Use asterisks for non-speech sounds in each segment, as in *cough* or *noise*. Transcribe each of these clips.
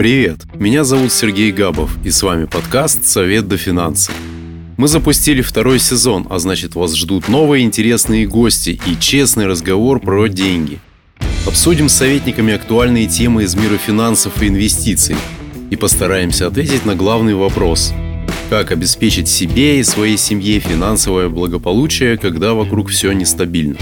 Привет, меня зовут Сергей Габов, и с вами подкаст «Совет до финансов». Мы запустили второй сезон, а значит вас ждут новые интересные гости и честный разговор про деньги. Обсудим с советниками актуальные темы из мира финансов и инвестиций и постараемся ответить на главный вопрос – как обеспечить себе и своей семье финансовое благополучие, когда вокруг все нестабильно.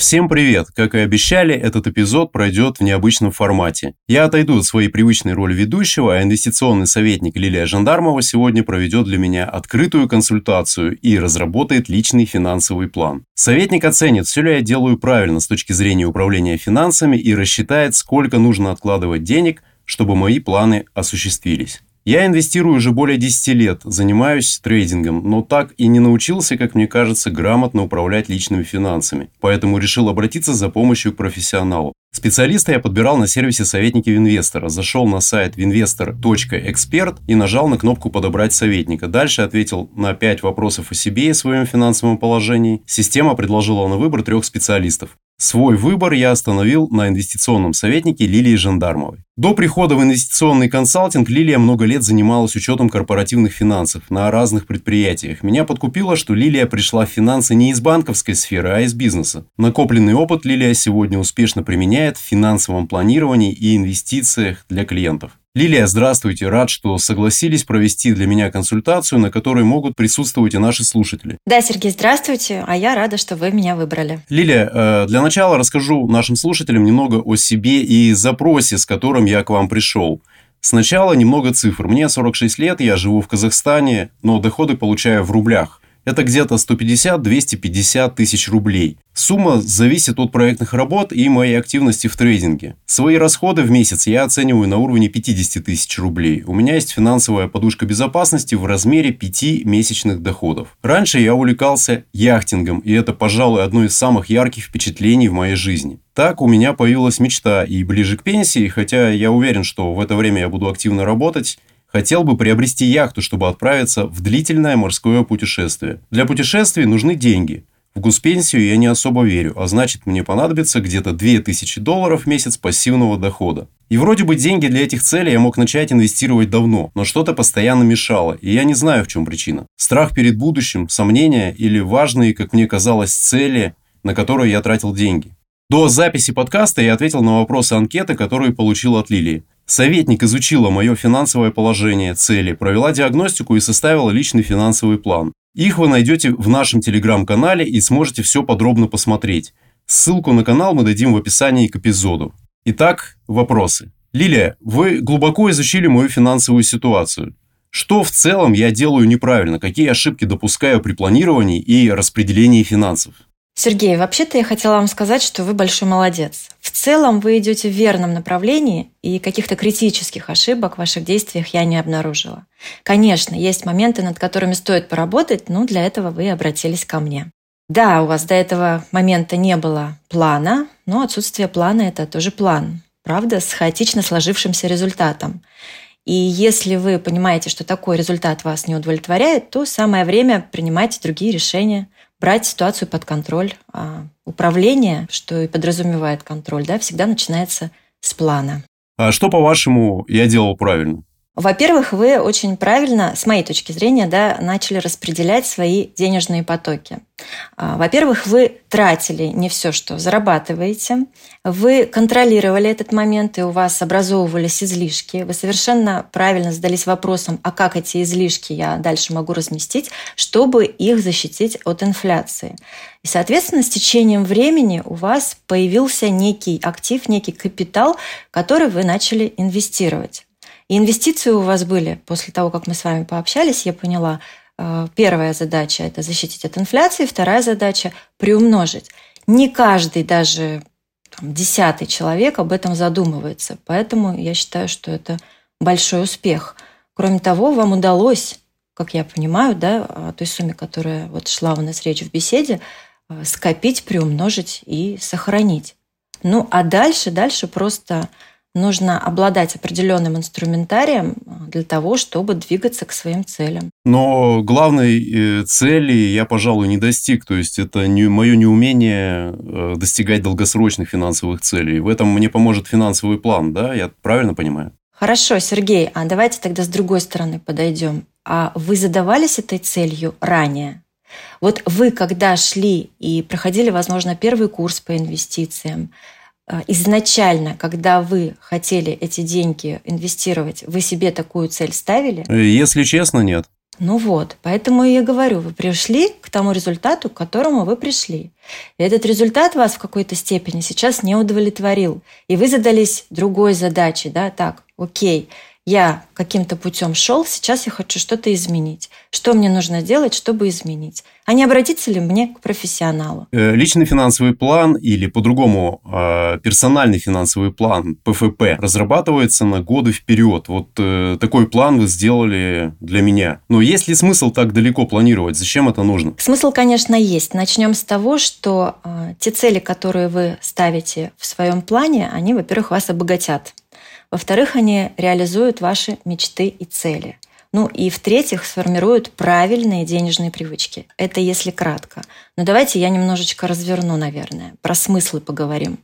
Всем привет! Как и обещали, этот эпизод пройдет в необычном формате. Я отойду от своей привычной роли ведущего, а инвестиционный советник Лилия Жандармова сегодня проведет для меня открытую консультацию и разработает личный финансовый план. Советник оценит, все ли я делаю правильно с точки зрения управления финансами и рассчитает, сколько нужно откладывать денег, чтобы мои планы осуществились. Я инвестирую уже более 10 лет, занимаюсь трейдингом, но так и не научился, как мне кажется, грамотно управлять личными финансами. Поэтому решил обратиться за помощью к профессионалу. Специалиста я подбирал на сервисе советники Винвестора. Зашел на сайт investor.expert и нажал на кнопку «Подобрать советника». Дальше ответил на 5 вопросов о себе и своем финансовом положении. Система предложила на выбор трех специалистов. Свой выбор я остановил на инвестиционном советнике Лилии Жандармовой. До прихода в инвестиционный консалтинг Лилия много лет занималась учетом корпоративных финансов на разных предприятиях. Меня подкупило, что Лилия пришла в финансы не из банковской сферы, а из бизнеса. Накопленный опыт Лилия сегодня успешно применяет в финансовом планировании и инвестициях для клиентов. Лилия, здравствуйте. Рад, что согласились провести для меня консультацию, на которой могут присутствовать и наши слушатели. Да, Сергей, здравствуйте. А я рада, что вы меня выбрали. Лилия, э, для начала расскажу нашим слушателям немного о себе и запросе, с которым я к вам пришел. Сначала немного цифр. Мне 46 лет, я живу в Казахстане, но доходы получаю в рублях. Это где-то 150-250 тысяч рублей. Сумма зависит от проектных работ и моей активности в трейдинге. Свои расходы в месяц я оцениваю на уровне 50 тысяч рублей. У меня есть финансовая подушка безопасности в размере 5 месячных доходов. Раньше я увлекался яхтингом, и это, пожалуй, одно из самых ярких впечатлений в моей жизни. Так у меня появилась мечта и ближе к пенсии, хотя я уверен, что в это время я буду активно работать, Хотел бы приобрести яхту, чтобы отправиться в длительное морское путешествие. Для путешествий нужны деньги. В госпенсию я не особо верю, а значит мне понадобится где-то 2000 долларов в месяц пассивного дохода. И вроде бы деньги для этих целей я мог начать инвестировать давно, но что-то постоянно мешало, и я не знаю, в чем причина. Страх перед будущим, сомнения или важные, как мне казалось, цели, на которые я тратил деньги. До записи подкаста я ответил на вопросы анкеты, которые получил от Лилии. Советник изучила мое финансовое положение, цели, провела диагностику и составила личный финансовый план. Их вы найдете в нашем телеграм-канале и сможете все подробно посмотреть. Ссылку на канал мы дадим в описании к эпизоду. Итак, вопросы. Лилия, вы глубоко изучили мою финансовую ситуацию. Что в целом я делаю неправильно? Какие ошибки допускаю при планировании и распределении финансов? Сергей, вообще-то я хотела вам сказать, что вы большой молодец. В целом вы идете в верном направлении, и каких-то критических ошибок в ваших действиях я не обнаружила. Конечно, есть моменты, над которыми стоит поработать, но для этого вы обратились ко мне. Да, у вас до этого момента не было плана, но отсутствие плана – это тоже план. Правда, с хаотично сложившимся результатом. И если вы понимаете, что такой результат вас не удовлетворяет, то самое время принимать другие решения – брать ситуацию под контроль. А управление, что и подразумевает контроль, да, всегда начинается с плана. А что, по-вашему, я делал правильно? Во-первых, вы очень правильно, с моей точки зрения, да, начали распределять свои денежные потоки. А, во-первых, вы тратили не все, что зарабатываете, вы контролировали этот момент, и у вас образовывались излишки. Вы совершенно правильно задались вопросом, а как эти излишки я дальше могу разместить, чтобы их защитить от инфляции. И, соответственно, с течением времени у вас появился некий актив, некий капитал, который вы начали инвестировать. И инвестиции у вас были после того, как мы с вами пообщались, я поняла, э, первая задача – это защитить от инфляции, вторая задача – приумножить. Не каждый, даже там, десятый человек об этом задумывается. Поэтому я считаю, что это большой успех. Кроме того, вам удалось, как я понимаю, да, о той сумме, которая вот шла у нас речь в беседе, э, скопить, приумножить и сохранить. Ну, а дальше, дальше просто нужно обладать определенным инструментарием для того, чтобы двигаться к своим целям. Но главной э, цели я, пожалуй, не достиг. То есть, это не, мое неумение э, достигать долгосрочных финансовых целей. В этом мне поможет финансовый план, да? Я правильно понимаю? Хорошо, Сергей, а давайте тогда с другой стороны подойдем. А вы задавались этой целью ранее? Вот вы, когда шли и проходили, возможно, первый курс по инвестициям, изначально, когда вы хотели эти деньги инвестировать, вы себе такую цель ставили? Э, если честно, нет. Ну вот, поэтому я говорю, вы пришли к тому результату, к которому вы пришли. И этот результат вас в какой-то степени сейчас не удовлетворил. И вы задались другой задачей, да, так, окей, я каким-то путем шел, сейчас я хочу что-то изменить. Что мне нужно делать, чтобы изменить? А не обратиться ли мне к профессионалу? Э, личный финансовый план или по-другому э, персональный финансовый план ПФП разрабатывается на годы вперед. Вот э, такой план вы сделали для меня. Но есть ли смысл так далеко планировать? Зачем это нужно? Смысл, конечно, есть. Начнем с того, что те цели, которые вы ставите в своем плане, они, во-первых, вас обогатят. Во-вторых, они реализуют ваши мечты и цели. Ну и в-третьих, сформируют правильные денежные привычки. Это если кратко. Но давайте я немножечко разверну, наверное. Про смыслы поговорим.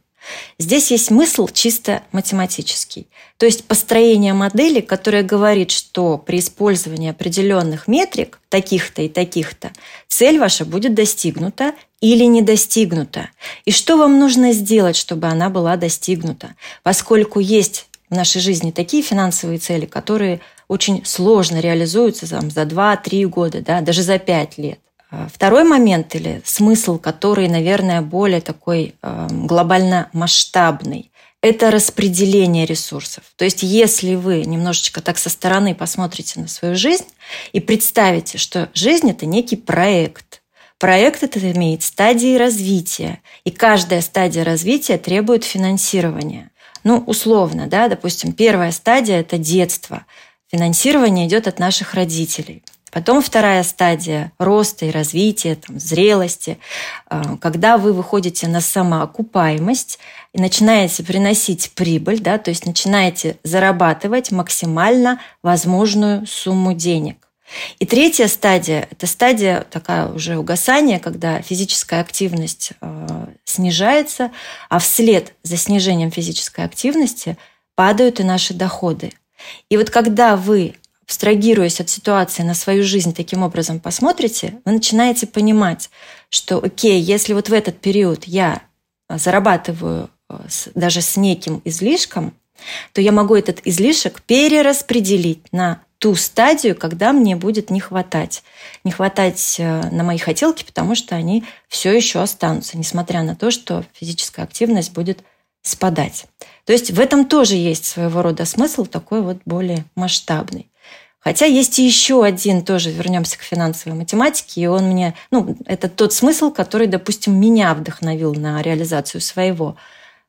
Здесь есть смысл чисто математический. То есть построение модели, которая говорит, что при использовании определенных метрик, таких-то и таких-то, цель ваша будет достигнута или не достигнута. И что вам нужно сделать, чтобы она была достигнута? Поскольку есть в нашей жизни такие финансовые цели, которые очень сложно реализуются там, за 2-3 года, да, даже за 5 лет. А второй момент или смысл, который, наверное, более такой э, глобально масштабный, это распределение ресурсов. То есть, если вы немножечко так со стороны посмотрите на свою жизнь и представите, что жизнь это некий проект. Проект этот имеет стадии развития, и каждая стадия развития требует финансирования. Ну, условно, да, допустим, первая стадия – это детство. Финансирование идет от наших родителей. Потом вторая стадия роста и развития, там, зрелости, а, когда вы выходите на самоокупаемость и начинаете приносить прибыль, да, то есть начинаете зарабатывать максимально возможную сумму денег. И третья стадия – это стадия такая уже угасания, когда физическая активность э, снижается, а вслед за снижением физической активности падают и наши доходы. И вот когда вы, абстрагируясь от ситуации на свою жизнь, таким образом посмотрите, вы начинаете понимать, что, окей, если вот в этот период я зарабатываю э, даже с неким излишком, то я могу этот излишек перераспределить на ту стадию, когда мне будет не хватать. Не хватать э, на мои хотелки, потому что они все еще останутся, несмотря на то, что физическая активность будет спадать. То есть в этом тоже есть своего рода смысл такой вот более масштабный. Хотя есть еще один, тоже вернемся к финансовой математике, и он мне, ну, это тот смысл, который, допустим, меня вдохновил на реализацию своего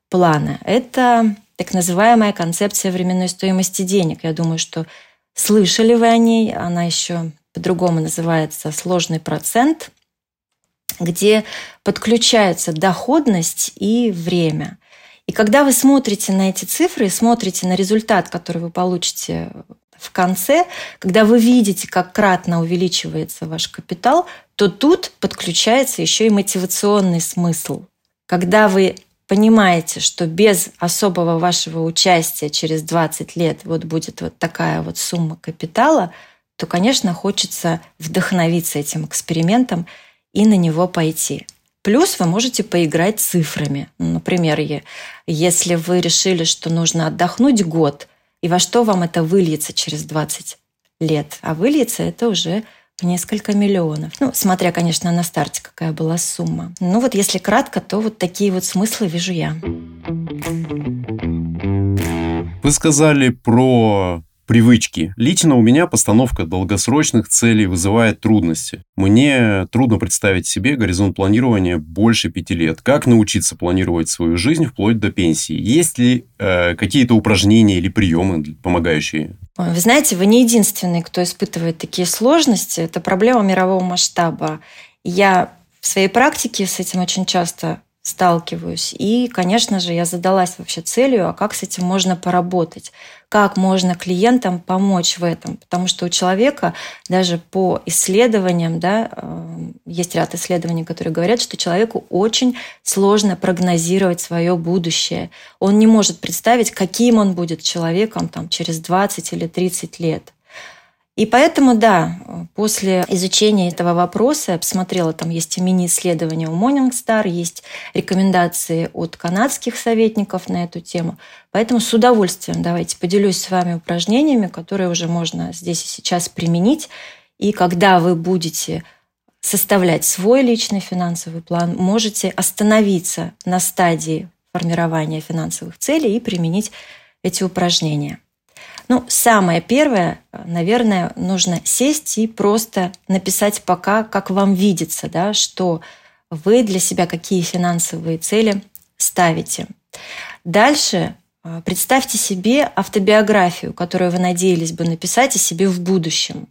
плана. Это так называемая концепция временной стоимости денег. Я думаю, что Слышали вы о ней? Она еще по-другому называется сложный процент, где подключаются доходность и время. И когда вы смотрите на эти цифры, смотрите на результат, который вы получите в конце, когда вы видите, как кратно увеличивается ваш капитал, то тут подключается еще и мотивационный смысл. Когда вы понимаете, что без особого вашего участия через 20 лет вот будет вот такая вот сумма капитала, то, конечно, хочется вдохновиться этим экспериментом и на него пойти. Плюс вы можете поиграть цифрами. Ну, например, если вы решили, что нужно отдохнуть год, и во что вам это выльется через 20 лет. А выльется это уже несколько миллионов. Ну, смотря, конечно, на старте, какая была сумма. Ну вот если кратко, то вот такие вот смыслы вижу я. Вы сказали про привычки. Лично у меня постановка долгосрочных целей вызывает трудности. Мне трудно представить себе горизонт планирования больше пяти лет. Как научиться планировать свою жизнь вплоть до пенсии? Есть ли э, какие-то упражнения или приемы, помогающие? Вы знаете, вы не единственный, кто испытывает такие сложности. Это проблема мирового масштаба. Я в своей практике с этим очень часто сталкиваюсь. И, конечно же, я задалась вообще целью, а как с этим можно поработать, как можно клиентам помочь в этом. Потому что у человека даже по исследованиям, да, э, есть ряд исследований, которые говорят, что человеку очень сложно прогнозировать свое будущее. Он не может представить, каким он будет человеком там, через 20 или 30 лет. И поэтому, да, после изучения этого вопроса я посмотрела, там есть мини-исследования у Morningstar, есть рекомендации от канадских советников на эту тему. Поэтому с удовольствием давайте поделюсь с вами упражнениями, которые уже можно здесь и сейчас применить. И когда вы будете составлять свой личный финансовый план, можете остановиться на стадии формирования финансовых целей и применить эти упражнения. Ну, самое первое, наверное, нужно сесть и просто написать пока, как вам видится, да, что вы для себя какие финансовые цели ставите. Дальше а, представьте себе автобиографию, которую вы надеялись бы написать о себе в будущем.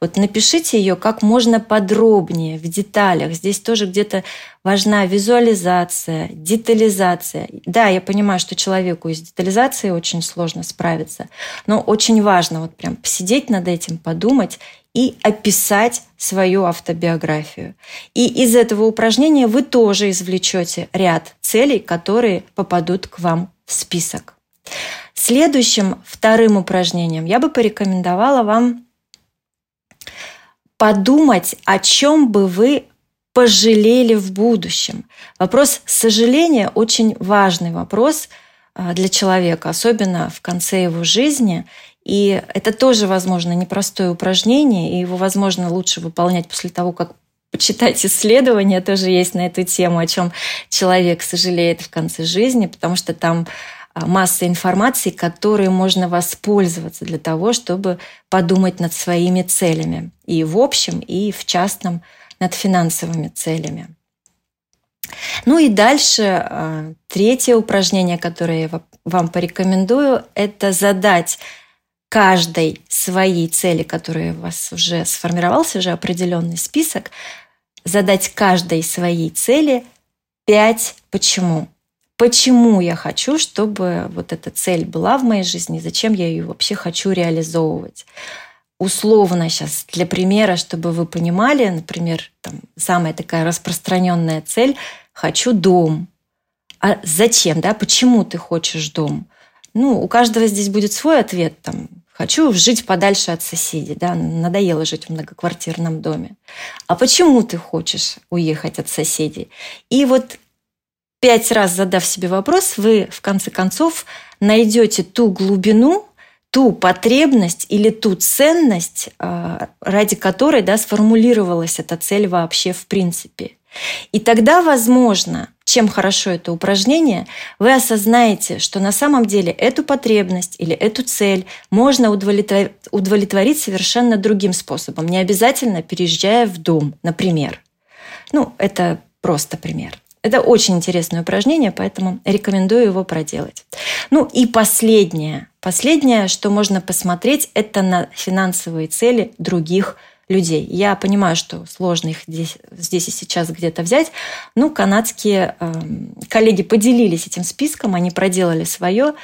Вот напишите ее как можно подробнее, в деталях. Здесь тоже где-то важна визуализация, детализация. Да, я понимаю, что человеку из детализации очень сложно справиться, но очень важно вот прям посидеть над этим, подумать и описать свою автобиографию. И из этого упражнения вы тоже извлечете ряд целей, которые попадут к вам в список. Следующим вторым упражнением я бы порекомендовала вам подумать, о чем бы вы пожалели в будущем. Вопрос сожаления очень важный вопрос а, для человека, особенно в конце его жизни. И это тоже, возможно, непростое упражнение, и его, возможно, лучше выполнять после того, как почитать исследования тоже есть на эту тему, о чем человек сожалеет в конце жизни, потому что там масса информации, которой можно воспользоваться для того, чтобы подумать над своими целями и в общем, и в частном над финансовыми целями. Ну и дальше а, третье упражнение, которое я вам порекомендую, это задать каждой своей цели, которая у вас уже сформировался, уже определенный список, задать каждой своей цели пять почему почему я хочу, чтобы вот эта цель была в моей жизни, зачем я ее вообще хочу реализовывать. Условно сейчас, для примера, чтобы вы понимали, например, там, самая такая распространенная цель – хочу дом. А зачем, да, почему ты хочешь дом? Ну, у каждого здесь будет свой ответ, там, хочу жить подальше от соседей, да, надоело жить в многоквартирном доме. А почему ты хочешь уехать от соседей? И вот пять раз задав себе вопрос, вы в конце концов найдете ту глубину, ту потребность или ту ценность, а, ради которой да, сформулировалась эта цель вообще в принципе. И тогда, возможно, чем хорошо это упражнение, вы осознаете, что на самом деле эту потребность или эту цель можно удовлетворить, совершенно другим способом, не обязательно переезжая в дом, например. Ну, это просто пример. Это очень интересное упражнение, поэтому рекомендую его проделать. Ну и последнее. Последнее, что можно посмотреть, это на финансовые цели других людей. Я понимаю, что сложно их здесь, здесь и сейчас где-то взять. Ну, канадские э, коллеги поделились этим списком, они проделали свое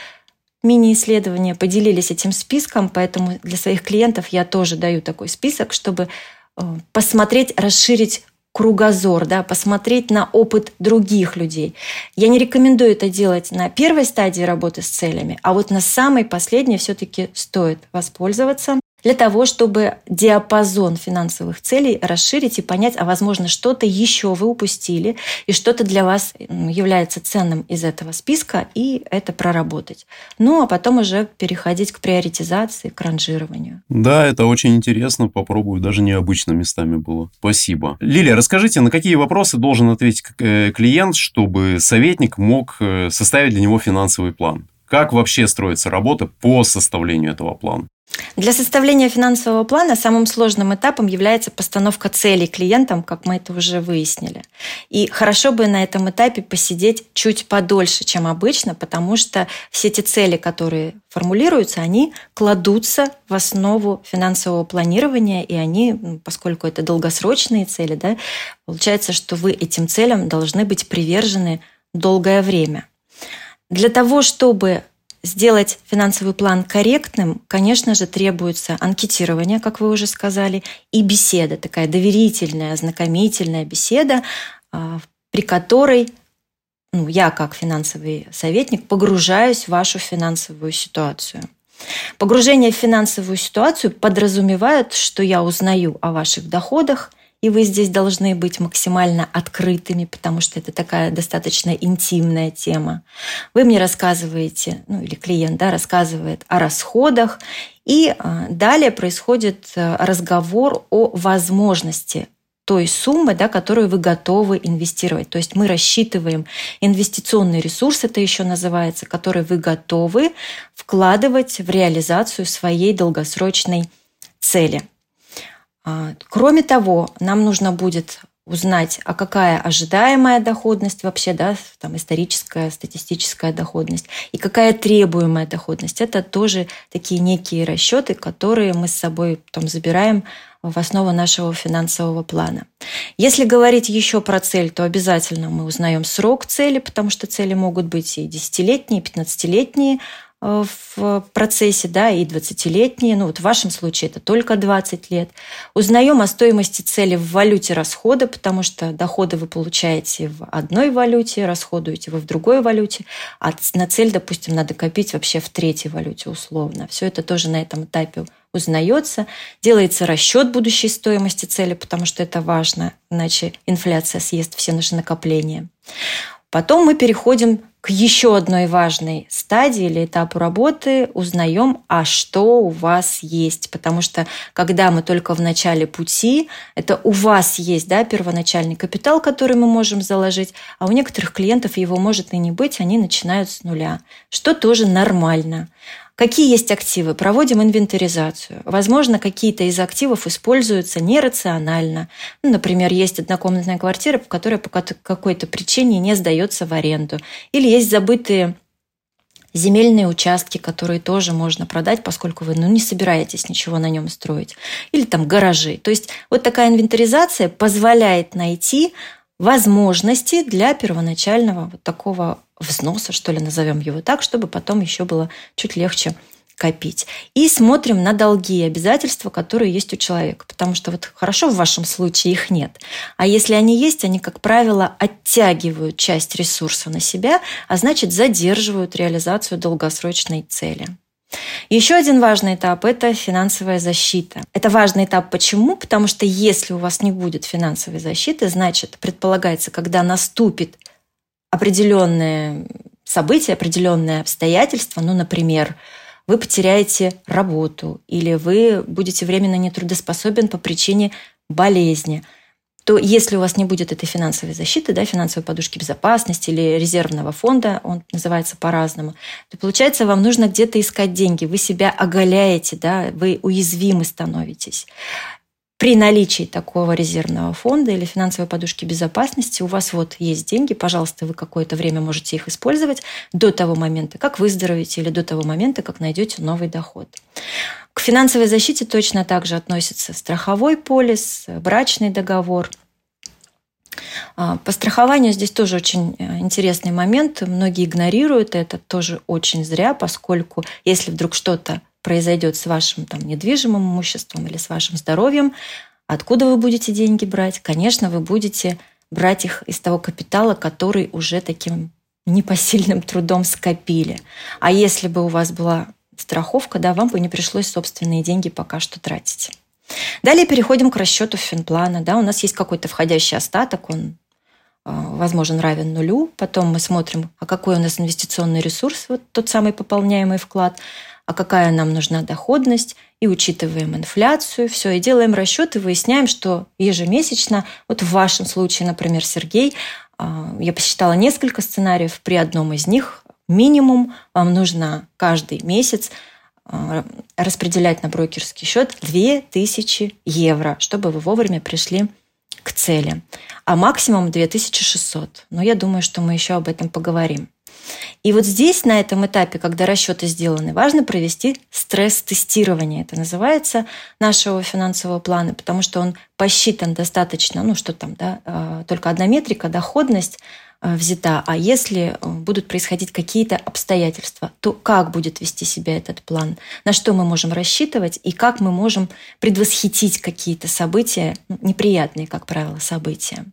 мини-исследование, поделились этим списком, поэтому для своих клиентов я тоже даю такой список, чтобы э, посмотреть, расширить кругозор, да, посмотреть на опыт других людей. Я не рекомендую это делать на первой стадии работы с целями, а вот на самой последней все-таки стоит воспользоваться для того, чтобы диапазон финансовых целей расширить и понять, а возможно что-то еще вы упустили, и что-то для вас является ценным из этого списка, и это проработать. Ну, а потом уже переходить к приоритизации, к ранжированию. Да, это очень интересно, попробую, даже необычно местами было. Спасибо. Лилия, расскажите, на какие вопросы должен ответить э, клиент, чтобы советник мог э, составить для него финансовый план? Как вообще строится работа по составлению этого плана? Для составления финансового плана самым сложным этапом является постановка целей клиентам, как мы это уже выяснили. И хорошо бы на этом этапе посидеть чуть подольше, чем обычно, потому что все эти цели, которые формулируются, они кладутся в основу финансового планирования, и они, поскольку это долгосрочные цели, да, получается, что вы этим целям должны быть привержены долгое время. Для того, чтобы сделать финансовый план корректным, конечно же, требуется анкетирование, как вы уже сказали, и беседа, такая доверительная, ознакомительная беседа, а, при которой ну, я, как финансовый советник, погружаюсь в вашу финансовую ситуацию. Погружение в финансовую ситуацию подразумевает, что я узнаю о ваших доходах – и вы здесь должны быть максимально открытыми, потому что это такая достаточно интимная тема. Вы мне рассказываете, ну или клиент да, рассказывает о расходах, и а, далее происходит э, разговор о возможности той суммы, да, которую вы готовы инвестировать. То есть мы рассчитываем инвестиционный ресурс, это еще называется, который вы готовы вкладывать в реализацию своей долгосрочной цели – кроме того, нам нужно будет узнать, а какая ожидаемая доходность вообще, да, там историческая, статистическая доходность, и какая требуемая доходность. Это тоже такие некие расчеты, которые мы с собой потом забираем в основу нашего финансового плана. Если говорить еще про цель, то обязательно мы узнаем срок цели, потому что цели могут быть и десятилетние, и 15-летние, Э, в процессе, да, и 20-летние, ну вот в вашем случае это только 20 лет. Узнаем о стоимости цели в валюте расхода, потому что доходы вы получаете в одной валюте, расходуете вы в другой валюте, а на цель, допустим, надо копить вообще в третьей валюте условно. Все это тоже на этом этапе узнается, делается расчет будущей стоимости цели, потому что это важно, иначе инфляция съест все наши накопления. Потом мы переходим к еще одной важной стадии или этапу работы, узнаем, а что у вас есть. Потому что когда мы только в начале пути, это у вас есть да, первоначальный капитал, который мы можем заложить, а у некоторых клиентов его может и не быть, они начинают с нуля, что тоже нормально. Какие есть активы? Проводим инвентаризацию. Возможно, какие-то из активов используются нерационально. Ну, например, есть однокомнатная квартира, которая по какой-то причине не сдается в аренду. Или есть забытые земельные участки, которые тоже можно продать, поскольку вы ну, не собираетесь ничего на нем строить. Или там гаражи. То есть вот такая инвентаризация позволяет найти возможности для первоначального вот такого взноса, что ли, назовем его так, чтобы потом еще было чуть легче копить. И смотрим на долги и обязательства, которые есть у человека. Потому что вот хорошо в вашем случае их нет. А если они есть, они, как правило, оттягивают часть ресурса на себя, а значит задерживают реализацию долгосрочной цели. Еще один важный этап – это финансовая защита. Это важный этап почему? Потому что если у вас не будет финансовой защиты, значит, предполагается, когда наступит определенные события, определенные обстоятельства, ну, например, вы потеряете работу или вы будете временно нетрудоспособен по причине болезни, то если у вас не будет этой финансовой защиты, да, финансовой подушки безопасности или резервного фонда, он называется по-разному, то получается, вам нужно где-то искать деньги, вы себя оголяете, да, вы уязвимы становитесь при наличии такого резервного фонда или финансовой подушки безопасности у вас вот есть деньги, пожалуйста, вы какое-то время можете их использовать до того момента, как выздоровеете или до того момента, как найдете новый доход. К финансовой защите точно так же относится страховой полис, брачный договор – а, по страхованию здесь тоже очень э, интересный момент. Многие игнорируют это тоже очень зря, поскольку если вдруг что-то произойдет с вашим там, недвижимым имуществом или с вашим здоровьем, откуда вы будете деньги брать? Конечно, вы будете брать их из того капитала, который уже таким непосильным трудом скопили. А если бы у вас была страховка, да, вам бы не пришлось собственные деньги пока что тратить. Далее переходим к расчету финплана. Да, у нас есть какой-то входящий остаток, он а, возможен равен нулю. Потом мы смотрим, а какой у нас инвестиционный ресурс, вот тот самый пополняемый вклад а какая нам нужна доходность, и учитываем инфляцию, все, и делаем расчет, и выясняем, что ежемесячно, вот в вашем случае, например, Сергей, а, я посчитала несколько сценариев, при одном из них минимум вам нужно каждый месяц а, распределять на брокерский счет 2000 евро, чтобы вы вовремя пришли к цели. А максимум 2600. Но я думаю, что мы еще об этом поговорим. И вот здесь, на этом этапе, когда расчеты сделаны, важно провести стресс-тестирование. Это называется нашего финансового плана, потому что он посчитан достаточно, ну что там, да, а, только одна метрика, доходность, взята, а если э, будут происходить какие-то обстоятельства, то как будет вести себя этот план, на что мы можем рассчитывать и как мы можем предвосхитить какие-то события, неприятные, как правило, события.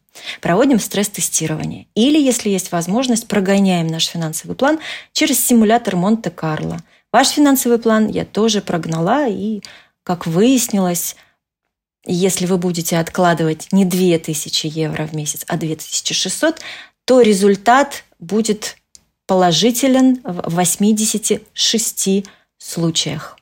Проводим стресс-тестирование. Или, если есть возможность, прогоняем наш финансовый план через симулятор Монте-Карло. Ваш финансовый план я тоже прогнала, и, как выяснилось, если вы будете откладывать не 2000 евро в месяц, а 2600, то результат будет положителен в 86 случаях.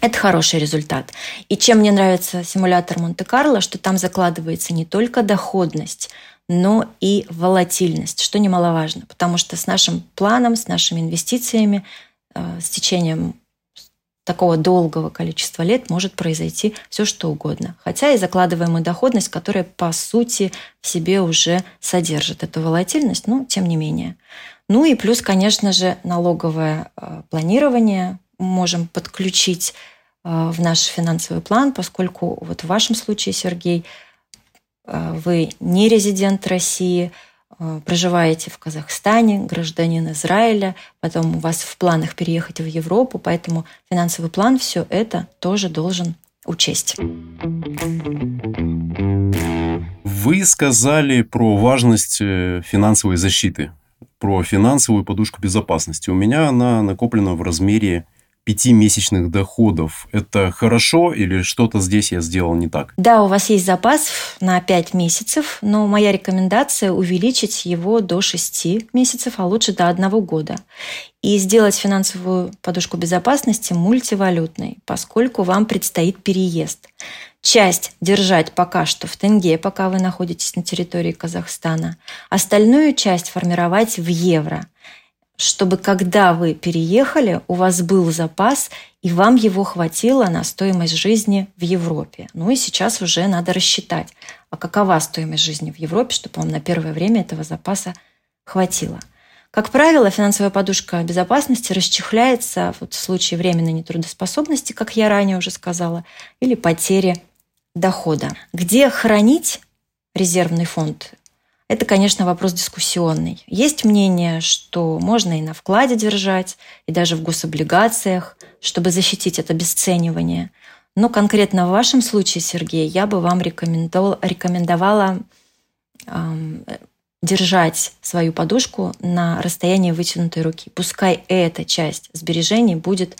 Это хороший результат. И чем мне нравится симулятор Монте-Карло, что там закладывается не только доходность, но и волатильность, что немаловажно, потому что с нашим планом, с нашими инвестициями, э, с течением такого долгого количества лет может произойти все что угодно. Хотя и закладываемая доходность, которая по сути в себе уже содержит эту волатильность, но тем не менее. Ну и плюс, конечно же, налоговое э, планирование можем подключить э, в наш финансовый план, поскольку вот в вашем случае, Сергей, э, вы не резидент России – проживаете в Казахстане, гражданин Израиля, потом у вас в планах переехать в Европу, поэтому финансовый план все это тоже должен учесть. Вы сказали про важность э, финансовой защиты, про финансовую подушку безопасности. У меня она накоплена в размере пятимесячных доходов. Это хорошо или что-то здесь я сделал не так? Да, у вас есть запас на 5 месяцев, но моя рекомендация увеличить его до 6 месяцев, а лучше до 1 года. И сделать финансовую подушку безопасности мультивалютной, поскольку вам предстоит переезд. Часть держать пока что в тенге, пока вы находитесь на территории Казахстана. Остальную часть формировать в евро чтобы когда вы переехали, у вас был запас, и вам его хватило на стоимость жизни в Европе. Ну и сейчас уже надо рассчитать, а какова стоимость жизни в Европе, чтобы вам на первое время этого запаса хватило. Как правило, финансовая подушка безопасности расчехляется вот в случае временной нетрудоспособности, как я ранее уже сказала, или потери дохода. Где хранить резервный фонд это, конечно, вопрос дискуссионный. Есть мнение, что можно и на вкладе держать, и даже в гособлигациях, чтобы защитить от обесценивания. Но конкретно в вашем случае, Сергей, я бы вам рекомендовала, эм, держать свою подушку на расстоянии вытянутой руки. Пускай эта часть сбережений будет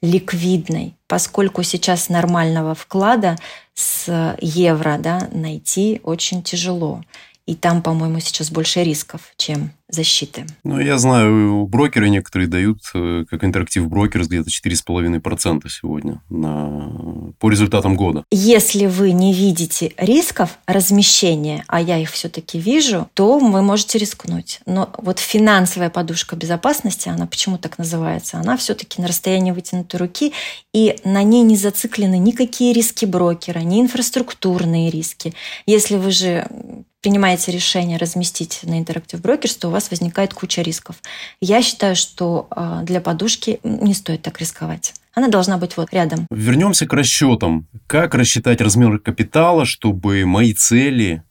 ликвидной, поскольку сейчас нормального вклада с евро да, найти очень тяжело. И там, по-моему, сейчас больше рисков, чем защиты. Ну, я знаю, брокеры некоторые дают, э, как интерактив брокер, где-то 4,5% сегодня на... по результатам года. Если вы не видите рисков размещения, а я их все-таки вижу, то вы можете рискнуть. Но вот финансовая подушка безопасности, она почему так называется, она все-таки на расстоянии вытянутой руки, и на ней не зациклены никакие риски брокера, ни инфраструктурные риски. Если вы же принимаете решение разместить на Interactive Brokers, то у вас возникает куча рисков. Я считаю, что а, для подушки не стоит так рисковать. Она должна быть вот рядом. Вернемся к расчетам. Как рассчитать размер капитала, чтобы мои цели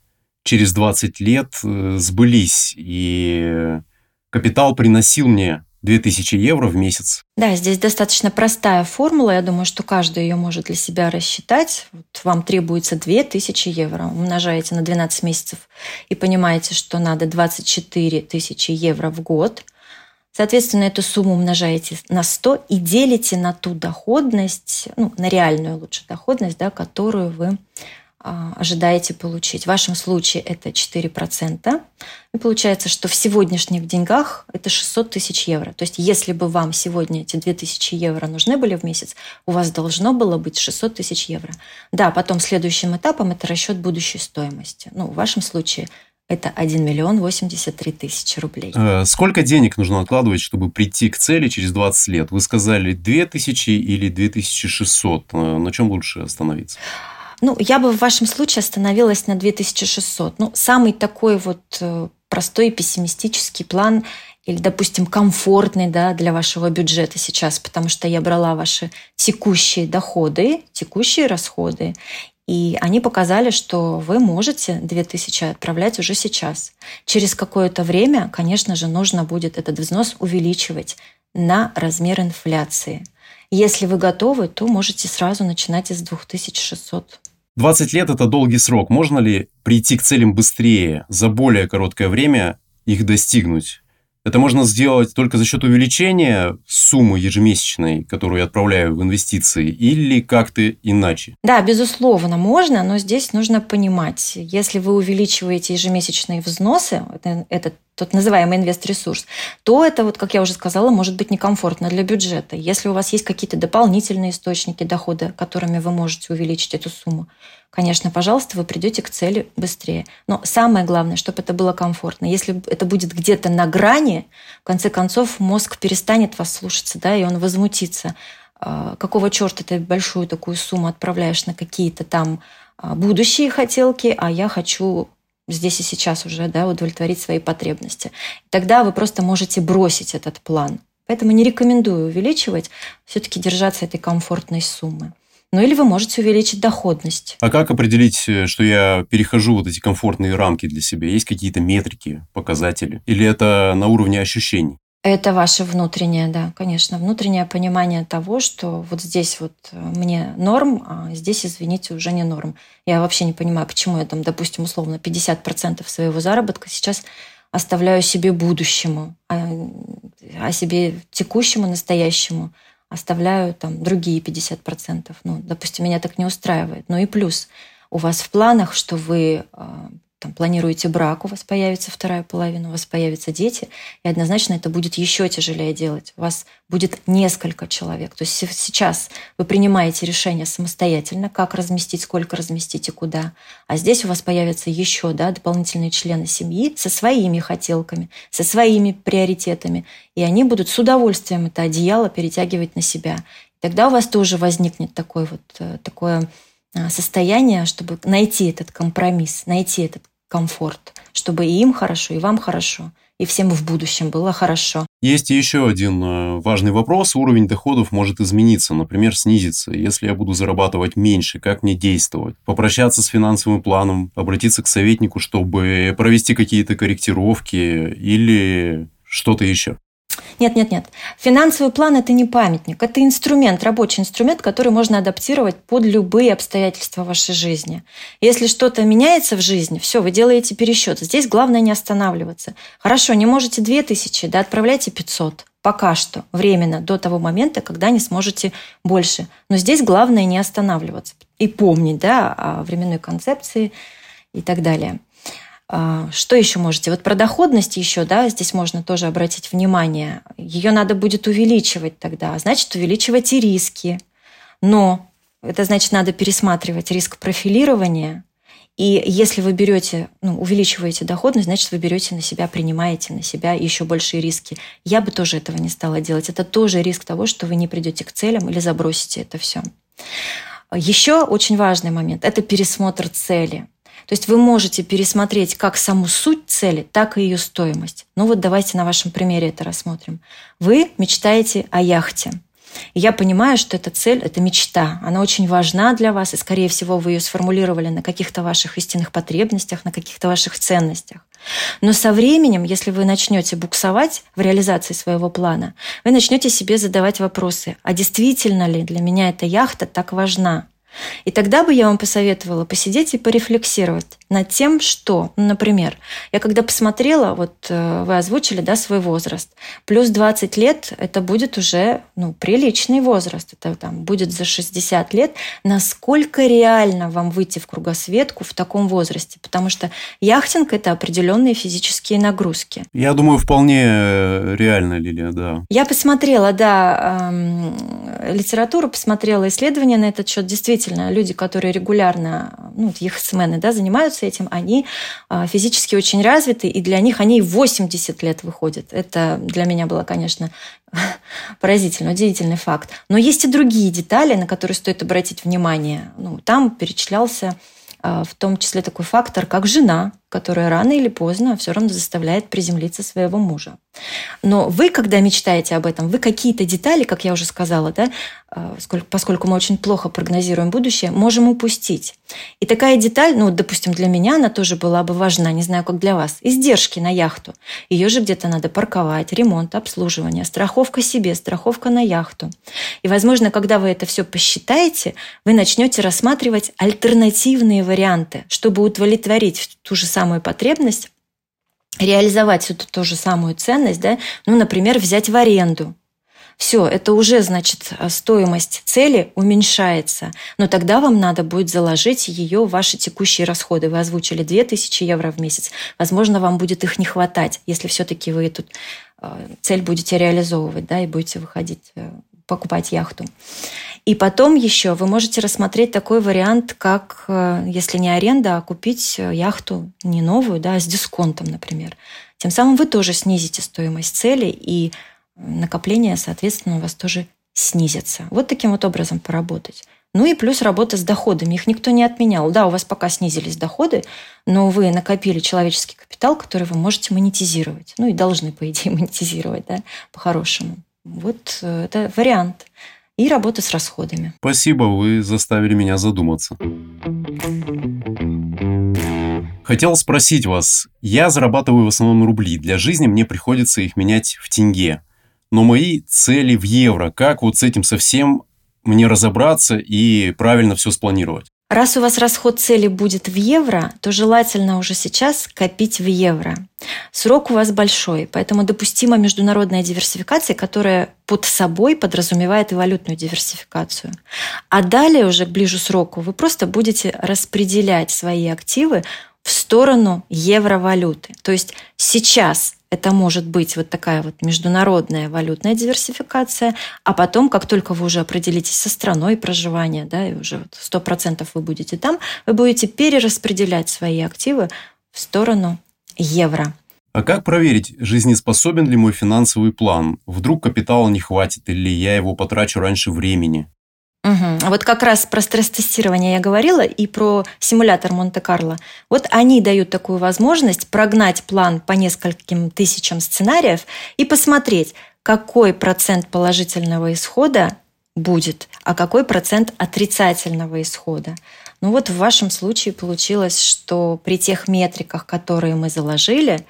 через 20 лет э, сбылись, и капитал приносил мне 2000 евро в месяц. Да, здесь достаточно простая формула. Я думаю, что каждый ее может для себя рассчитать. Вот вам требуется 2000 евро. Умножаете на 12 месяцев и понимаете, что надо 24 тысячи евро в год. Соответственно, эту сумму умножаете на 100 и делите на ту доходность, ну, на реальную лучше доходность, да, которую вы ожидаете получить. В вашем случае это 4%. И получается, что в сегодняшних деньгах это 600 тысяч евро. То есть если бы вам сегодня эти 2000 евро нужны были в месяц, у вас должно было быть 600 тысяч евро. Да, потом следующим этапом это расчет будущей стоимости. Ну, в вашем случае Это 1 миллион 83 тысячи рублей. Э, сколько денег нужно откладывать, чтобы прийти к цели через 20 лет? Вы сказали 2000 или 2600. Э, на чем лучше остановиться? Ну, я бы в вашем случае остановилась на 2600. Ну, самый такой вот э, простой пессимистический план или, допустим, комфортный да, для вашего бюджета сейчас, потому что я брала ваши текущие доходы, текущие расходы, и они показали, что вы можете 2000 отправлять уже сейчас. Через какое-то время, конечно же, нужно будет этот взнос увеличивать на размер инфляции. Если вы готовы, то можете сразу начинать из 2600. 20 лет – это долгий срок. Можно ли прийти к целям быстрее, за более короткое время их достигнуть? Это можно сделать только за счет увеличения суммы ежемесячной, которую я отправляю в инвестиции, или как-то иначе? Да, безусловно, можно, но здесь нужно понимать, если вы увеличиваете ежемесячные взносы, это, это тот называемый инвест-ресурс, то это, вот, как я уже сказала, может быть некомфортно для бюджета. Если у вас есть какие-то дополнительные источники дохода, которыми вы можете увеличить эту сумму, конечно, пожалуйста, вы придете к цели быстрее. Но самое главное, чтобы это было комфортно. Если это будет где-то на грани, в конце концов, мозг перестанет вас слушаться, да, и он возмутится. А, какого черта ты большую такую сумму отправляешь на какие-то там а, будущие хотелки, а я хочу здесь и сейчас уже да, удовлетворить свои потребности. Тогда вы просто можете бросить этот план. Поэтому не рекомендую увеличивать, все-таки держаться этой комфортной суммы. Ну или вы можете увеличить доходность. А как определить, э, что я перехожу вот эти комфортные рамки для себя? Есть какие-то метрики, показатели? Или это на уровне ощущений? Это ваше внутреннее, да, конечно, внутреннее понимание того, что вот здесь вот э, мне норм, а здесь, извините, уже не норм. Я вообще не понимаю, почему я там, допустим, условно 50% своего заработка сейчас оставляю себе будущему, а, а себе текущему, настоящему оставляю там другие 50%. Ну, допустим, меня так не устраивает. Ну и плюс у вас в планах, что вы а, там, планируете брак, у вас появится вторая половина, у вас появятся дети, и однозначно это будет еще тяжелее делать. У вас будет несколько человек. То есть сейчас вы принимаете решение самостоятельно, как разместить, сколько разместить и куда. А здесь у вас появятся еще да, дополнительные члены семьи со своими хотелками, со своими приоритетами. И они будут с удовольствием это одеяло перетягивать на себя. Тогда у вас тоже возникнет такой вот, э, такое э, состояние, чтобы найти этот компромисс, найти этот комфорт, чтобы и им хорошо, и вам хорошо, и всем в будущем было хорошо. Есть еще один э, важный вопрос. Уровень доходов может измениться, например, снизиться. Если я буду зарабатывать меньше, как мне действовать? Попрощаться с финансовым планом, обратиться к советнику, чтобы провести какие-то корректировки или что-то еще? Нет, нет, нет. Финансовый план – это не памятник, это инструмент, рабочий инструмент, который можно адаптировать под любые обстоятельства вашей жизни. Если что-то меняется в жизни, все, вы делаете пересчет. Здесь главное не останавливаться. Хорошо, не можете 2000, да, отправляйте 500 пока что, временно, до того момента, когда не сможете больше. Но здесь главное не останавливаться и помнить да, о временной концепции и так далее. А, что еще можете? Вот про доходность еще, да, здесь можно тоже обратить внимание. Ее надо будет увеличивать тогда, а значит, увеличивать и риски. Но это значит, надо пересматривать риск профилирования. И если вы берете, ну, увеличиваете доходность, значит, вы берете на себя, принимаете на себя еще большие риски. Я бы тоже этого не стала делать. Это тоже риск того, что вы не придете к целям или забросите это все. Еще очень важный момент – это пересмотр цели. То есть вы можете пересмотреть как саму суть цели, так и ее стоимость. Ну вот давайте на вашем примере это рассмотрим. Вы мечтаете о яхте. И я понимаю, что эта цель, эта мечта, она очень важна для вас, и, скорее всего, вы ее сформулировали на каких-то ваших истинных потребностях, на каких-то ваших ценностях. Но со временем, если вы начнете буксовать в реализации своего плана, вы начнете себе задавать вопросы, а действительно ли для меня эта яхта так важна? И тогда бы я вам посоветовала посидеть и порефлексировать над тем, что, ну, например, я когда посмотрела, вот э, вы озвучили, да, свой возраст, плюс 20 лет, это будет уже, ну, приличный возраст, это там будет за 60 лет, насколько реально вам выйти в кругосветку в таком возрасте, потому что яхтинг – это определенные физические нагрузки. Я думаю, вполне э, реально, Лилия, да. Я посмотрела, да, эм, литературу, посмотрела исследования на этот счет, действительно, действительно, люди, которые регулярно, ну, яхтсмены, да, занимаются этим, они а, физически очень развиты, и для них они 80 лет выходят. Это для меня было, конечно, *laughs* поразительно, удивительный факт. Но есть и другие детали, на которые стоит обратить внимание. Ну, там перечислялся а, в том числе такой фактор, как жена, которая рано или поздно все равно заставляет приземлиться своего мужа. Но вы, когда мечтаете об этом, вы какие-то детали, как я уже сказала, да, а, поскольку мы очень плохо прогнозируем будущее, можем упустить. И такая деталь, ну, допустим, для меня она тоже была бы важна, не знаю, как для вас. Издержки на яхту. Ее же где-то надо парковать, ремонт, обслуживание, страховка себе, страховка на яхту. И, возможно, когда вы это все посчитаете, вы начнете рассматривать альтернативные варианты, чтобы удовлетворить ту же самую самую потребность, реализовать эту ту же самую ценность, да, ну, например, взять в аренду. Все, это уже, значит, стоимость цели уменьшается. Но тогда вам надо будет заложить ее в ваши текущие расходы. Вы озвучили 2000 евро в месяц. Возможно, вам будет их не хватать, если все-таки вы эту э, цель будете реализовывать, да, и будете выходить, э, покупать яхту. И потом еще вы можете рассмотреть такой вариант, как, э, если не аренда, а купить э, яхту не новую, да, а с дисконтом, например. Тем самым вы тоже снизите стоимость цели, и накопления, соответственно, у вас тоже снизятся. Вот таким вот образом поработать. Ну и плюс работа с доходами. Их никто не отменял. Да, у вас пока снизились доходы, но вы накопили человеческий капитал, который вы можете монетизировать. Ну и должны, по идее, *laughs* монетизировать, да, по-хорошему. Вот э, это вариант и работа с расходами. Спасибо, вы заставили меня задуматься. Хотел спросить вас, я зарабатываю в основном рубли, для жизни мне приходится их менять в тенге, но мои цели в евро, как вот с этим совсем мне разобраться и правильно все спланировать? Раз у вас расход цели будет в евро, то желательно уже сейчас копить в евро. Срок у вас большой, поэтому допустима международная диверсификация, которая под собой подразумевает и валютную диверсификацию. А далее уже к ближе сроку вы просто будете распределять свои активы в сторону евровалюты. То есть сейчас это может быть вот такая вот международная валютная диверсификация, а потом, как только вы уже определитесь со страной проживания, да, и уже сто процентов вы будете там, вы будете перераспределять свои активы в сторону евро. А как проверить, жизнеспособен ли мой финансовый план? Вдруг капитала не хватит или я его потрачу раньше времени? Угу. Вот как раз про стресс-тестирование я говорила и про симулятор Монте-Карло. Вот они дают такую возможность прогнать план по нескольким тысячам сценариев и посмотреть, какой процент положительного исхода будет, а какой процент отрицательного исхода. Ну вот в вашем случае получилось, что при тех метриках, которые мы заложили,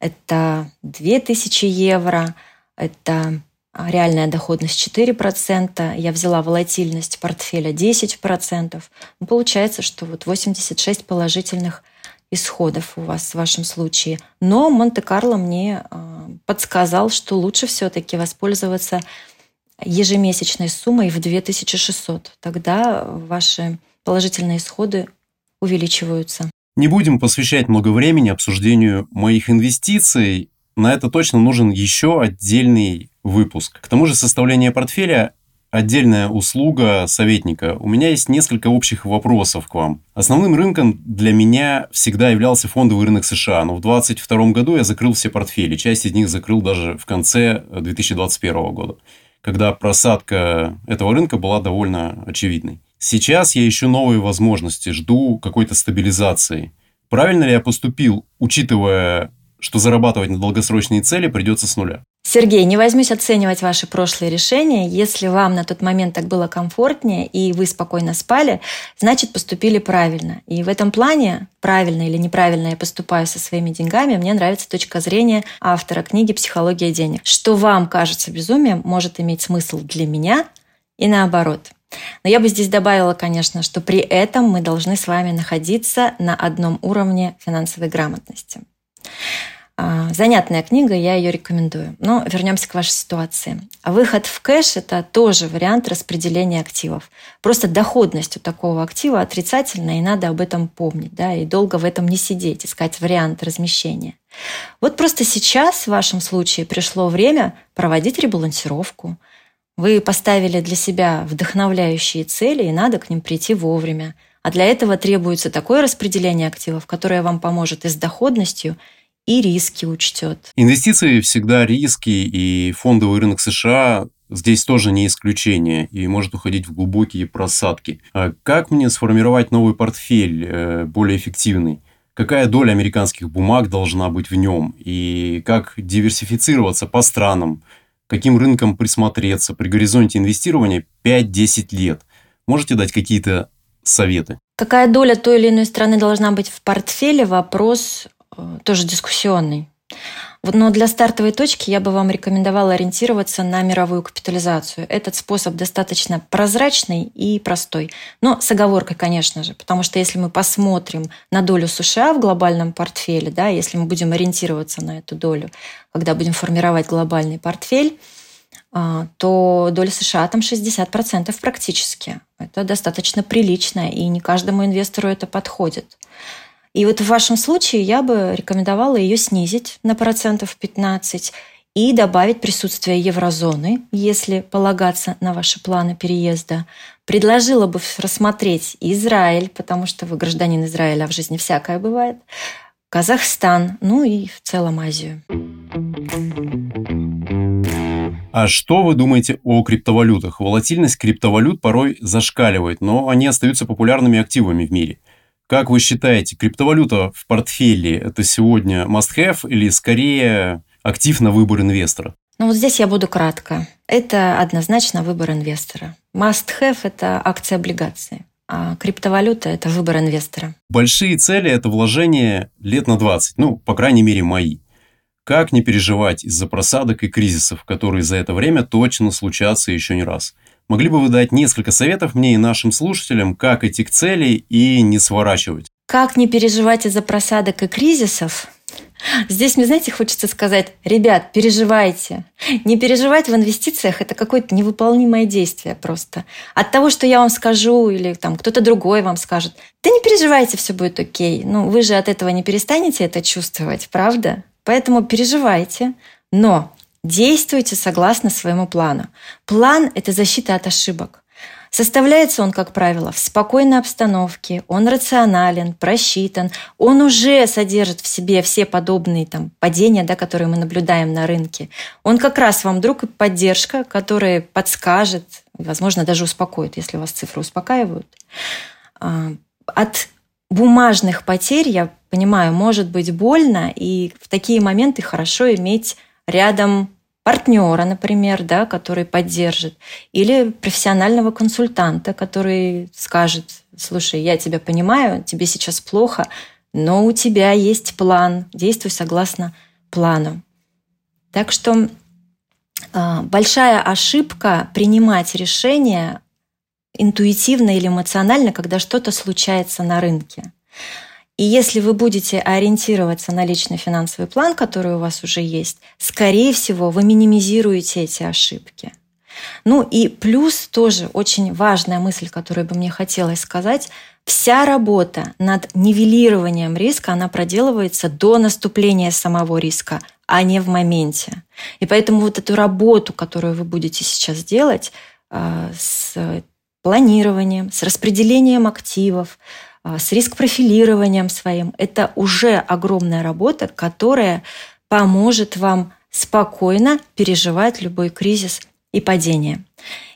это 2000 евро, это реальная доходность 4%, я взяла волатильность портфеля 10%. Ну, получается, что вот 86 положительных исходов у вас в вашем случае. Но Монте-Карло мне а, подсказал, что лучше все-таки воспользоваться ежемесячной суммой в 2600. Тогда ваши положительные исходы увеличиваются. Не будем посвящать много времени обсуждению моих инвестиций. На это точно нужен еще отдельный выпуск. К тому же составление портфеля отдельная услуга советника. У меня есть несколько общих вопросов к вам. Основным рынком для меня всегда являлся фондовый рынок США, но в 2022 году я закрыл все портфели. Часть из них закрыл даже в конце 2021 года, когда просадка этого рынка была довольно очевидной. Сейчас я ищу новые возможности, жду какой-то стабилизации. Правильно ли я поступил, учитывая, что зарабатывать на долгосрочные цели придется с нуля? Сергей, не возьмусь оценивать ваши прошлые решения. Если вам на тот момент так было комфортнее и вы спокойно спали, значит поступили правильно. И в этом плане, правильно или неправильно я поступаю со своими деньгами, мне нравится точка зрения автора книги «Психология денег». Что вам кажется безумием, может иметь смысл для меня и наоборот. Но я бы здесь добавила, конечно, что при этом мы должны с вами находиться на одном уровне финансовой грамотности. А, занятная книга, я ее рекомендую. Но вернемся к вашей ситуации. Выход в кэш – это тоже вариант распределения активов. Просто доходность у такого актива отрицательная, и надо об этом помнить, да, и долго в этом не сидеть, искать вариант размещения. Вот просто сейчас в вашем случае пришло время проводить ребалансировку, Вы поставили для себя вдохновляющие цели, и надо к ним прийти вовремя. А для этого требуется такое распределение активов, которое вам поможет и с доходностью, и риски учтет. Инвестиции всегда риски, и фондовый рынок США здесь тоже не исключение и может уходить в глубокие просадки. А как мне сформировать новый портфель э, более эффективный? Какая доля американских бумаг должна быть в нем? И как диверсифицироваться по странам? Каким рынкам присмотреться при горизонте инвестирования 5-10 лет? Можете дать какие-то советы? Какая доля той или иной страны должна быть в портфеле? Вопрос тоже дискуссионный. Но для стартовой точки я бы вам рекомендовала ориентироваться на мировую капитализацию. Этот способ достаточно прозрачный и простой. Но с оговоркой, конечно же, потому что если мы посмотрим на долю США в глобальном портфеле, да, если мы будем ориентироваться на эту долю, когда будем формировать глобальный портфель, э, то доля США там 60% практически. Это достаточно прилично, и не каждому инвестору это подходит. И вот в вашем случае я бы рекомендовала ее снизить на процентов 15 и добавить присутствие еврозоны, если полагаться на ваши планы переезда. Предложила бы рассмотреть Израиль, потому что вы гражданин Израиля, а в жизни всякое бывает, Казахстан, ну и в целом Азию. А что вы думаете о криптовалютах? Волатильность криптовалют порой зашкаливает, но они остаются популярными активами в мире – как вы считаете, криптовалюта в портфеле – это сегодня must-have или скорее актив на выбор инвестора? Ну вот здесь я буду кратко. Это однозначно выбор инвестора. Must-have – это акции облигации. А криптовалюта – это выбор инвестора. Большие цели – это вложение лет на 20, ну, по крайней мере, мои. Как не переживать из-за просадок и кризисов, которые за это время точно случатся еще не раз? Могли бы вы дать несколько советов мне и нашим слушателям, как идти к цели и не сворачивать? Как не переживать из-за просадок и кризисов? Здесь мне, знаете, хочется сказать, ребят, переживайте. Не переживать в инвестициях – это какое-то невыполнимое действие просто. От того, что я вам скажу или там кто-то другой вам скажет, да не переживайте, все будет окей. Ну, вы же от этого не перестанете это чувствовать, правда? Поэтому переживайте, но Действуйте согласно своему плану. План – это защита от ошибок. Составляется он, как правило, в спокойной обстановке, он рационален, просчитан, он уже содержит в себе все подобные там, падения, да, которые мы наблюдаем на рынке. Он как раз вам друг и поддержка, которая подскажет, возможно, даже успокоит, если вас цифры успокаивают. А, от бумажных потерь, я понимаю, может быть больно, и в такие моменты хорошо иметь рядом партнера, например, да, который поддержит, или профессионального консультанта, который скажет, слушай, я тебя понимаю, тебе сейчас плохо, но у тебя есть план, действуй согласно плану. Так что э, большая ошибка принимать решения интуитивно или эмоционально, когда что-то случается на рынке. И если вы будете ориентироваться на личный финансовый план, который у вас уже есть, скорее всего, вы минимизируете эти ошибки. Ну и плюс тоже очень важная мысль, которую бы мне хотелось сказать, вся работа над нивелированием риска, она проделывается до наступления самого риска, а не в моменте. И поэтому вот эту работу, которую вы будете сейчас делать а, с планированием, с распределением активов, с риск-профилированием своим. Это уже огромная работа, которая поможет вам спокойно переживать любой кризис и падение.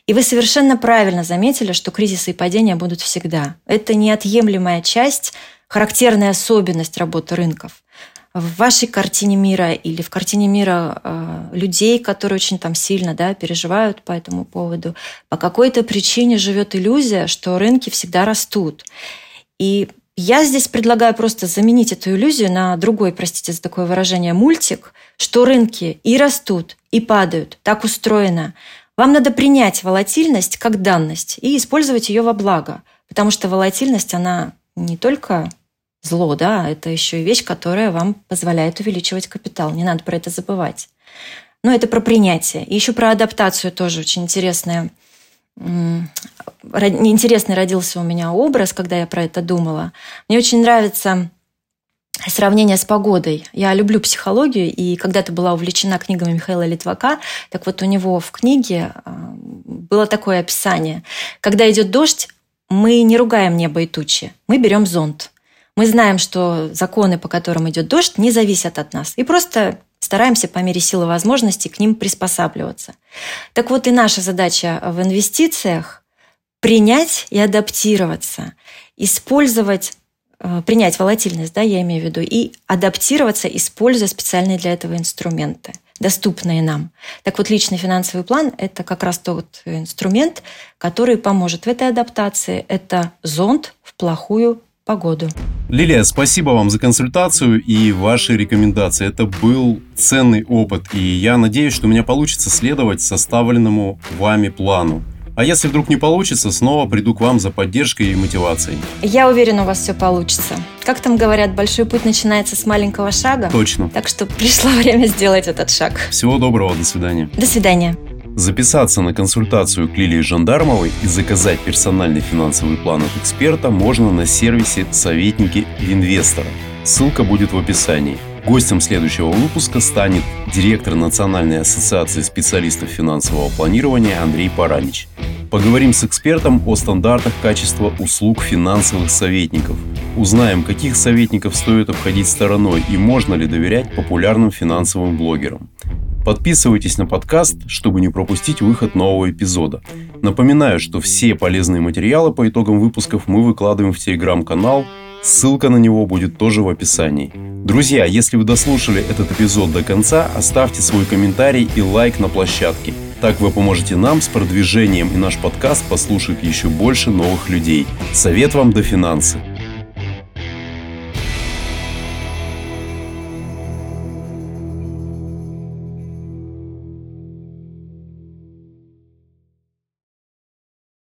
И вы совершенно правильно заметили, что кризисы и падения будут всегда. Это неотъемлемая часть, характерная особенность работы рынков. В вашей картине мира или в картине мира э, людей, которые очень там сильно да, переживают по этому поводу, по какой-то причине живет иллюзия, что рынки всегда растут. И я здесь предлагаю просто заменить эту иллюзию на другой, простите за такое выражение, мультик, что рынки и растут, и падают. Так устроено. Вам надо принять волатильность как данность и использовать ее во благо. Потому что волатильность, она не только зло, да, это еще и вещь, которая вам позволяет увеличивать капитал. Не надо про это забывать. Но это про принятие. И еще про адаптацию тоже очень интересная интересный родился у меня образ, когда я про это думала. Мне очень нравится сравнение с погодой. Я люблю психологию, и когда-то была увлечена книгами Михаила Литвака, так вот у него в книге а, было такое описание. Когда идет дождь, мы не ругаем небо и тучи, мы берем зонт. Мы знаем, что законы, по которым идет дождь, не зависят от нас. И просто стараемся по мере силы возможностей к ним приспосабливаться. Так вот и наша задача в инвестициях принять и адаптироваться, использовать э, принять волатильность, да, я имею в виду, и адаптироваться, используя специальные для этого инструменты, доступные нам. Так вот, личный финансовый план – это как раз тот инструмент, который поможет в этой адаптации. Это зонд в плохую погоду. Лилия, спасибо вам за консультацию и ваши рекомендации. Это был ценный опыт, и я надеюсь, что у меня получится следовать составленному вами плану. А если вдруг не получится, снова приду к вам за поддержкой и мотивацией. Я уверена, у вас все получится. Как там говорят, большой путь начинается с маленького шага. Точно. Так что пришло время сделать этот шаг. Всего доброго, до свидания. До свидания. Записаться на консультацию к Лилии Жандармовой и заказать персональный финансовый план от эксперта можно на сервисе «Советники инвестора». Ссылка будет в описании. Гостем следующего выпуска станет директор Национальной ассоциации специалистов финансового планирования Андрей Паранич. Поговорим с экспертом о стандартах качества услуг финансовых советников. Узнаем, каких советников стоит обходить стороной и можно ли доверять популярным финансовым блогерам. Подписывайтесь на подкаст, чтобы не пропустить выход нового эпизода. Напоминаю, что все полезные материалы по итогам выпусков мы выкладываем в телеграм-канал Ссылка на него будет тоже в описании. Друзья, если вы дослушали этот эпизод до конца, оставьте свой комментарий и лайк на площадке. Так вы поможете нам с продвижением, и наш подкаст послушает еще больше новых людей. Совет вам до финансы.